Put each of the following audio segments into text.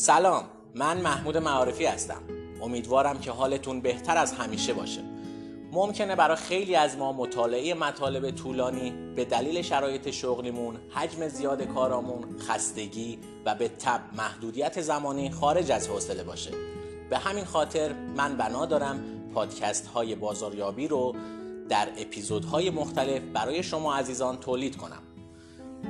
سلام من محمود معارفی هستم. امیدوارم که حالتون بهتر از همیشه باشه. ممکنه برای خیلی از ما مطالعه مطالب طولانی به دلیل شرایط شغلیمون حجم زیاد کارامون خستگی و به تب محدودیت زمانی خارج از حوصله باشه. به همین خاطر من بنا دارم پادکست های بازاریابی رو در اپیزودهای مختلف برای شما عزیزان تولید کنم.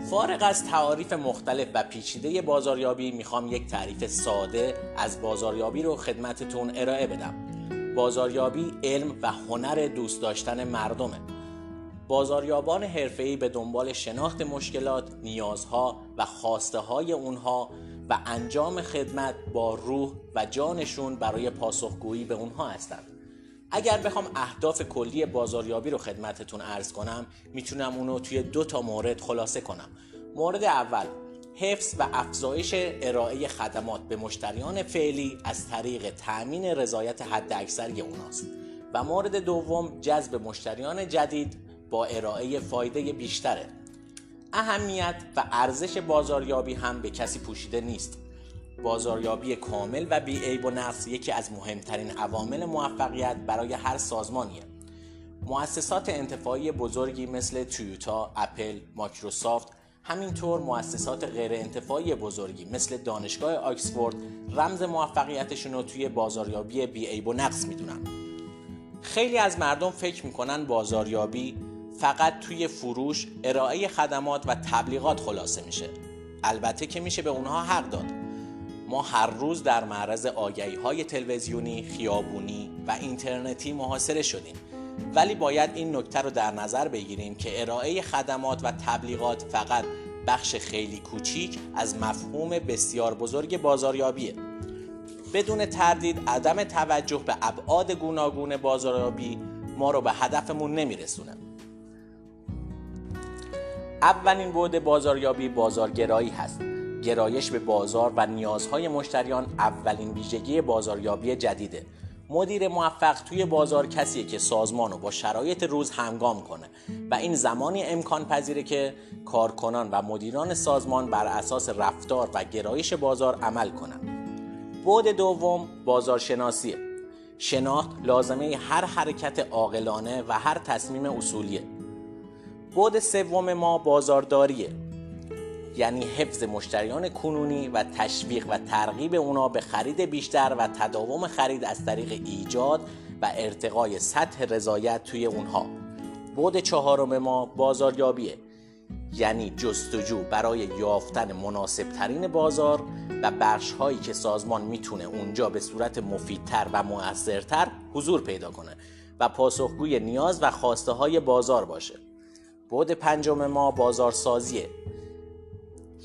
فارغ از تعاریف مختلف و پیچیده بازاریابی می‌خوام یک تعریف ساده از بازاریابی رو خدمتتون ارائه بدم بازاریابی علم و هنر دوست داشتن مردمه بازاریابان حرفه‌ای به دنبال شناخت مشکلات، نیازها و خواسته های اونها و انجام خدمت با روح و جانشون برای پاسخگویی به اونها هستند. اگر بخوام اهداف کلی بازاریابی رو خدمتتون ارز کنم می‌تونم اونو توی دو تا مورد خلاصه کنم. مورد اول حفظ و افزایش ارائه خدمات به مشتریان فعلی از طریق تأمین رضایت حداکثری اوناست. و مورد دوم جذب مشتریان جدید با ارائه فایده بیشتره. اهمیت و ارزش بازاریابی هم به کسی پوشیده نیست. بازاریابی کامل و بی عیب و نقص یکی از مهمترین عوامل موفقیت برای هر سازمانیه. مؤسسات انتفاعی بزرگی مثل تویوتا، اپل، مایکروسافت همینطور مؤسسات غیر انتفاعی بزرگی مثل دانشگاه آکسفورد رمز موفقیتشون رو توی بازاریابی بی عیب و نقص می‌دونن. خیلی از مردم فکر می‌کنن بازاریابی فقط توی فروش، ارائه خدمات و تبلیغات خلاصه میشه. البته که میشه به اونها حق داد. ما هر روز در معرض آگهی های تلویزیونی، خیابونی و اینترنتی محاصره شدیم. ولی باید این نکته رو در نظر بگیریم که ارائه خدمات و تبلیغات فقط بخش خیلی کوچیک از مفهوم بسیار بزرگ بازاریابیه. بدون تردید عدم توجه به ابعاد گوناگون بازاریابی ما رو به هدفمون نمیرسونه. اولین بعد بازاریابی بازارگرایی هست. گرایش به بازار و نیازهای مشتریان اولین ویژگی بازاریابی جدیده مدیر موفق توی بازار کسیه که سازمان رو با شرایط روز همگام کنه و این زمانی امکان پذیره که کارکنان و مدیران سازمان بر اساس رفتار و گرایش بازار عمل کنند. بعد دوم بازارشناسیه. شناخت لازمه هر حرکت عاقلانه و هر تصمیم اصولیه. بعد سوم ما بازارداریه. یعنی حفظ مشتریان کنونی و تشویق و ترغیب اونا به خرید بیشتر و تداوم خرید از طریق ایجاد و ارتقای سطح رضایت توی اونها. بود چهارم ما بازاریابیه. یعنی جستجو برای یافتن مناسب ترین بازار و بخش هایی که سازمان می‌تونه اونجا به صورت مفیدتر و موثرتر حضور پیدا کنه و پاسخگوی نیاز و خواسته های بازار باشه. بود پنجم ما بازارسازیه.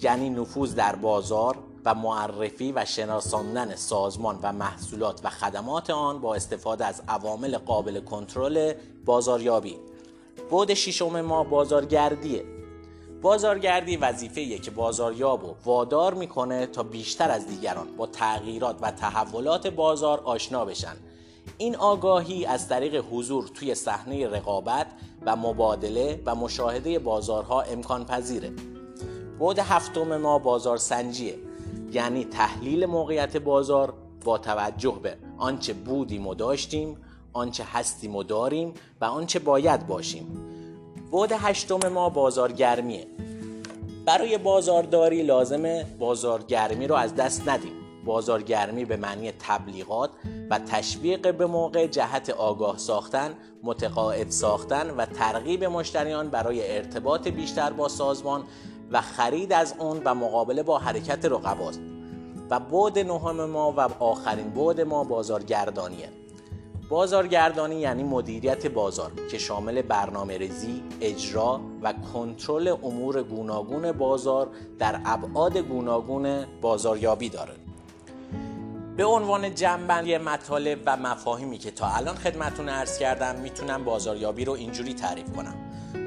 یعنی نفوذ در بازار و معرفی و شناساندن سازمان و محصولات و خدمات آن با استفاده از عوامل قابل کنترل بازاریابی. بود ششم ما بازارگردیه. بازارگردی وظیفه‌ایه که بازاریاب و وادار می‌کنه تا بیشتر از دیگران با تغییرات و تحولات بازار آشنا بشن. این آگاهی از طریق حضور توی صحنه رقابت و مبادله و مشاهده بازارها امکان پذیره بعد هفتم ما بازار سنجیه. یعنی تحلیل موقعیت بازار با توجه به آنچه بودیم و داشتیم آنچه هستیم و داریم و آنچه باید باشیم. بعد هشتم ما بازارگرمیه برای بازارداری لازمه بازارگرمی رو از دست ندیم. بازارگرمی به معنی تبلیغات و تشویق به موقع جهت آگاه ساختن، متقاعد ساختن و ترغیب مشتریان برای ارتباط بیشتر با سازمان و خرید از اون و مقابله با حرکت رقباست و بعد نهم ما و آخرین بعد ما بازارگردانیه. بازارگردانی یعنی مدیریت بازار که شامل برنامه ریزی، اجرا و کنترل امور گوناگون بازار در ابعاد گوناگون بازاریابی داره. به عنوان جنبندی مطالب و مفاهیمی که تا الان خدمتون عرض کردم می‌تونم بازاریابی رو اینجوری تعریف کنم.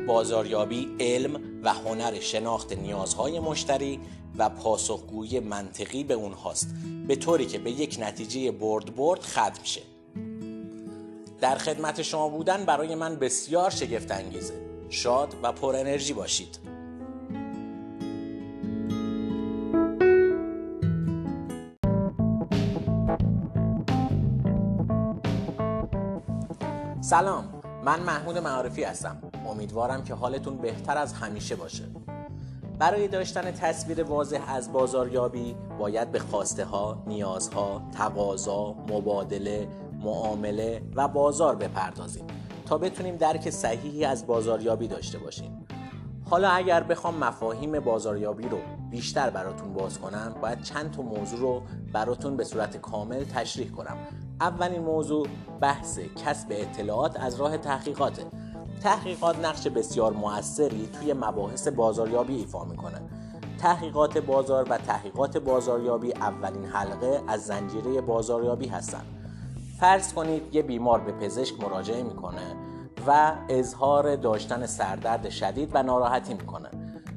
بازاریابی علم و هنر شناخت نیازهای مشتری و پاسخگویی منطقی به اونهاست به طوری که به یک نتیجه برد برد ختم شه. در خدمت شما بودن برای من بسیار شگفت انگیزه شاد و پر انرژی باشید. سلام من محمود معارفی هستم. امیدوارم که حالتون بهتر از همیشه باشه. برای داشتن تصویر واضح از بازاریابی باید به خواسته ها، نیازها، تقاضا، مبادله، معامله و بازار بپردازیم تا بتونیم درک صحیحی از بازاریابی داشته باشیم. حالا اگر بخوام مفاهیم بازاریابی رو بیشتر براتون باز کنم باید چند تا موضوع رو براتون به صورت کامل تشریح کنم. اولین موضوع بحث کسب اطلاعات از راه تحقیقاته. تحقیقات نقش بسیار موثری توی مباحث بازاریابی ایفا می‌کنه. تحقیقات بازار و تحقیقات بازاریابی اولین حلقه از زنجیره بازاریابی هستند فرض کنید یه بیمار به پزشک مراجعه می‌کنه و اظهار داشتن سردرد شدید و ناراحتی می‌کنه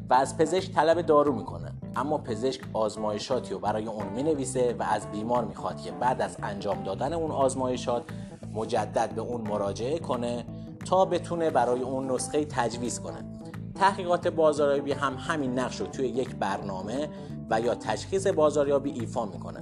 و از پزشک طلب دارو می‌کنه. اما پزشک آزمایشاتی رو برای اون می‌نویسه و از بیمار می‌خواد که بعد از انجام دادن اون آزمایشات مجدد به اون مراجعه کنه تا بتونه برای اون نسخه تجویز کنه. تحقیقات بازاریابی هم همین نقش رو توی یک برنامه و یا تشخیص بازاریابی ایفا می‌کنه.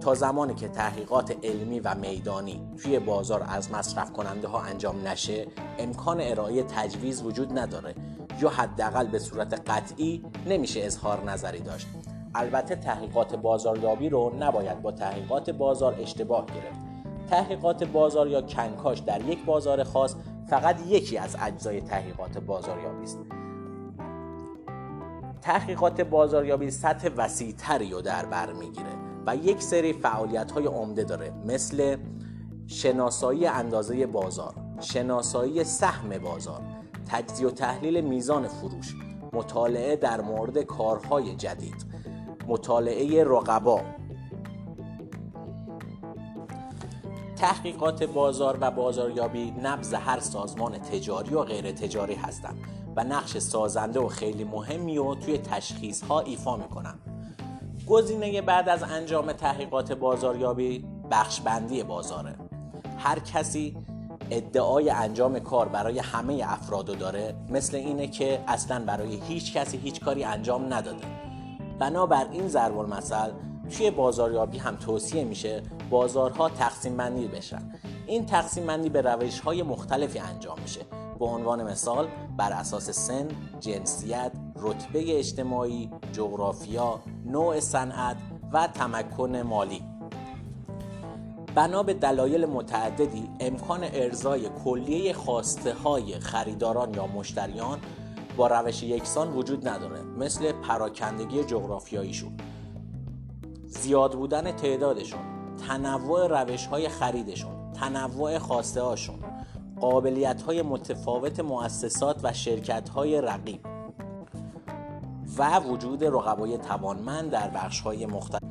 تا زمانی که تحقیقات علمی و میدانی توی بازار از مصرف کننده ها انجام نشه امکان ارائه تجویز وجود نداره. یا حداقل به صورت قطعی نمیشه اظهار نظری داشت. البته تحقیقات بازاریابی رو نباید با تحقیقات بازار اشتباه گرفت. تحقیقات بازار یا کنکاش در یک بازار خاص فقط یکی از اجزای تحقیقات بازاریابی است. تحقیقات بازاریابی سطح وسیعتری رو در بر می‌گیره و یک سری فعالیت های عمده داره مثل شناسایی اندازه بازار شناسایی سهم بازار تجزیه و تحلیل میزان فروش مطالعه در مورد کارهای جدید مطالعه رقبا تحقیقات بازار و بازاریابی نبز هر سازمان تجاری و غیر تجاری هستند و نقش سازنده و خیلی مهمی رو توی تشخیص ها ایفا می‌کنن. گزینه بعد از انجام تحقیقات بازاریابی بخش بندی بازاره. هر کسی ادعای انجام کار برای همه افراد داره مثل اینه که اصلا برای هیچ کسی هیچ کاری انجام نداده. بنابر این ضرب المثل توی بازاریابی هم توصیه میشه بازارها تقسیم بندی بشن. این تقسیم بندی به روش های مختلفی انجام میشه. به عنوان مثال بر اساس سن، جنسیت، رتبه اجتماعی، جغرافیا، نوع صنعت و تمکن مالی. بنا به دلایل متعددی امکان ارزای کلیه خواسته های خریداران یا مشتریان با روش یکسان وجود نداره مثل پراکندگی جغرافیاییشون. زیاد بودن تعدادشون. تنوع روش های خریدشون تنوع خواسته هاشون قابلیت های متفاوت مؤسسات و شرکت های رقیب و وجود رقبای توانمند در بخش های مختلف.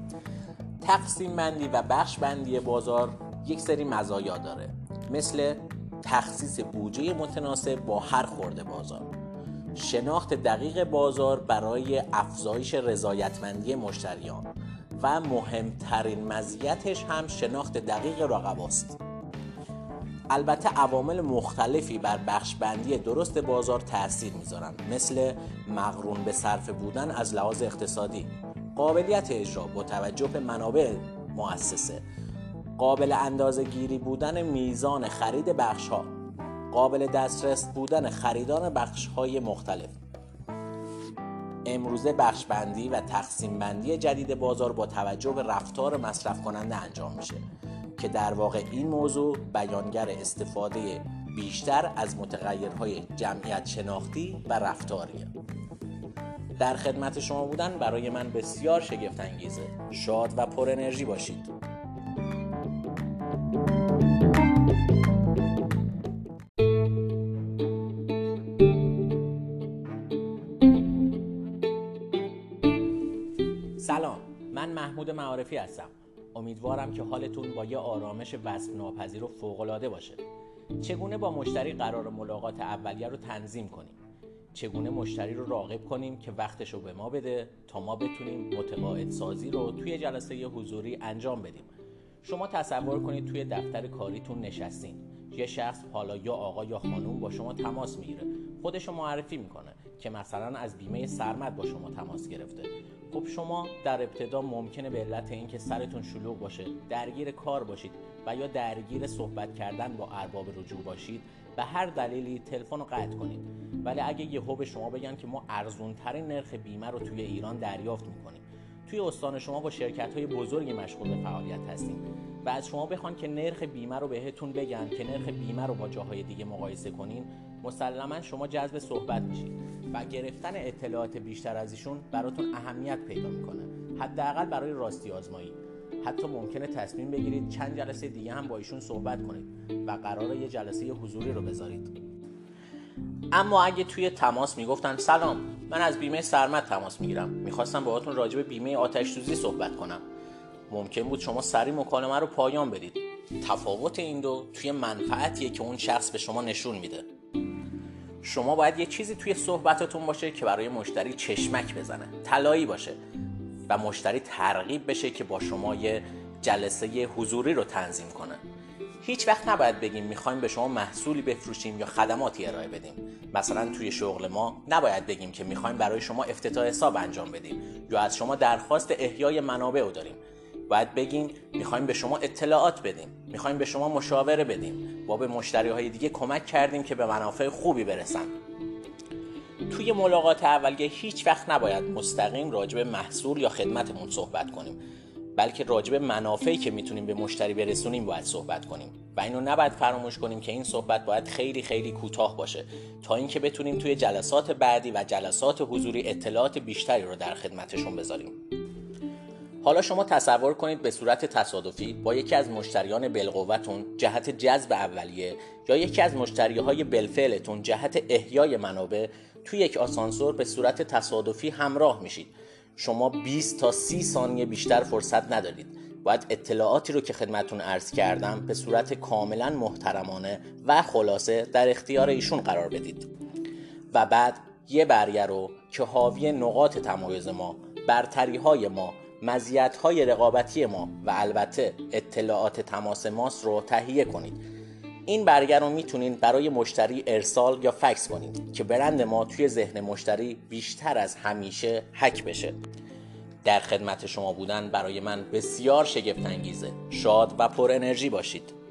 تقسیم بندی و بخش بندی بازار یک سری مزایا داره مثل تخصیص بودجه متناسب با هر خورده بازار شناخت دقیق بازار برای افزایش رضایتمندی مشتریان و مهمترین مزیتش هم شناخت دقیق رقباست البته عوامل مختلفی بر بخش بندی درست بازار تاثیر می‌ذارن مثل مقرون به صرف بودن از لحاظ اقتصادی قابلیت اجرا با توجه به منابع مؤسسه قابل اندازه گیری بودن میزان خرید بخش ها قابل دسترس بودن خریدان بخش های مختلف. امروزه بخش بندی و تقسیم بندی جدید بازار با توجه به رفتار مصرف کننده انجام میشه که در واقع این موضوع بیانگر استفاده بیشتر از متغیرهای جمعیت شناختی و رفتاریه. در خدمت شما بودن برای من بسیار شگفت انگیزه شاد و پر انرژی باشید. سلام من محمود معارفی هستم. امیدوارم که حالتون با یه آرامش وصف ناپذیر و فوقالعاده باشه. چگونه با مشتری قرار ملاقات اولیه رو تنظیم کنیم؟ چگونه مشتری رو راقب کنیم که وقتش رو به ما بده تا ما بتونیم متقاعد سازی رو توی جلسه حضوری انجام بدیم؟ شما تصور کنید توی دفتر کاریتون نشستین. یه شخص حالا یا آقا یا خانوم با شما تماس می‌گیره. خودش معرفی می‌کنه که مثلا از بیمه سرمد با شما تماس گرفته. خب شما در ابتدا ممکنه به علت اینکه سرتون شلوغ باشه درگیر کار باشید و یا درگیر صحبت کردن با ارباب رجوع باشید به هر دلیلی تلفن رو قطع کنید. ولی اگه یهو به شما بگن که ما ارزون ترین نرخ بیمه رو توی ایران دریافت می‌کنیم. توی استان شما با شرکت های بزرگی مشغول به فعالیت هستیم و از شما بخوان که نرخ بیمه رو بهتون بگن که نرخ بیمه رو با جاهای دیگه مقایسه کنین مسلما شما جذب صحبت میشید و گرفتن اطلاعات بیشتر از ایشون براتون اهمیت پیدا می‌کنه. حداقل برای راستی آزمایی. حتی ممکنه تصمیم بگیرید چند جلسه دیگه هم با ایشون صحبت کنید و قرار یه جلسه حضوری رو بذارید. اما اگه توی تماس می‌گفتن سلام من از بیمه سرمد تماس می‌گیرم. می‌خواستم باهاتون راجع به بیمه آتش سوزی صحبت کنم. ممکن بود شما سری مکالمه رو پایان بدید. تفاوت این دو توی منفعتیه که اون شخص به شما نشون میده. شما باید یه چیزی توی صحبتتون باشه که برای مشتری چشمک بزنه طلایی باشه و مشتری ترغیب بشه که با شما یه جلسه حضوری رو تنظیم کنه. هیچ وقت نباید بگیم می‌خوایم به شما محصولی بفروشیم یا خدماتی ارائه بدیم. مثلا توی شغل ما نباید بگیم که می‌خوایم برای شما افتتاح حساب انجام بدیم یا از شما درخواست احیای منابع رو داریم. باید بگیم می‌خوایم به شما اطلاعات بدیم می‌خوایم به شما مشاوره بدیم. و به مشتری های دیگه کمک کردیم که به منافع خوبی برسن. توی ملاقات اولیه هیچ وقت نباید مستقیم راجب محصول یا خدمتمون صحبت کنیم. بلکه راجب منافعی که می‌تونیم به مشتری برسونیم باید صحبت کنیم. و اینو نباید فراموش کنیم که این صحبت باید خیلی خیلی کوتاه باشه. تا اینکه بتونیم توی جلسات بعدی و جلسات حضوری اطلاعات بیشتری رو در خدمتشون بذاریم. حالا شما تصور کنید به صورت تصادفی با یکی از مشتریان بالقوتون جهت جذب اولیه یا یکی از مشتری های بلفعلتون جهت احیای منابع توی یک آسانسور به صورت تصادفی همراه میشید. شما 20 تا 30 ثانیه بیشتر فرصت ندارید. باید اطلاعاتی رو که خدمتون عرض کردم به صورت کاملا محترمانه و خلاصه در اختیار ایشون قرار بدید. و بعد یه برگه رو که حاوی نقاط تمایز ما برتری های ما مزیت های رقابتی ما و البته اطلاعات تماس ماست رو تهیه کنید. این برگر رو می‌تونید برای مشتری ارسال یا فکس کنید که برند ما توی ذهن مشتری بیشتر از همیشه حک بشه. در خدمت شما بودن برای من بسیار شگفت انگیزه شاد و پر انرژی باشید.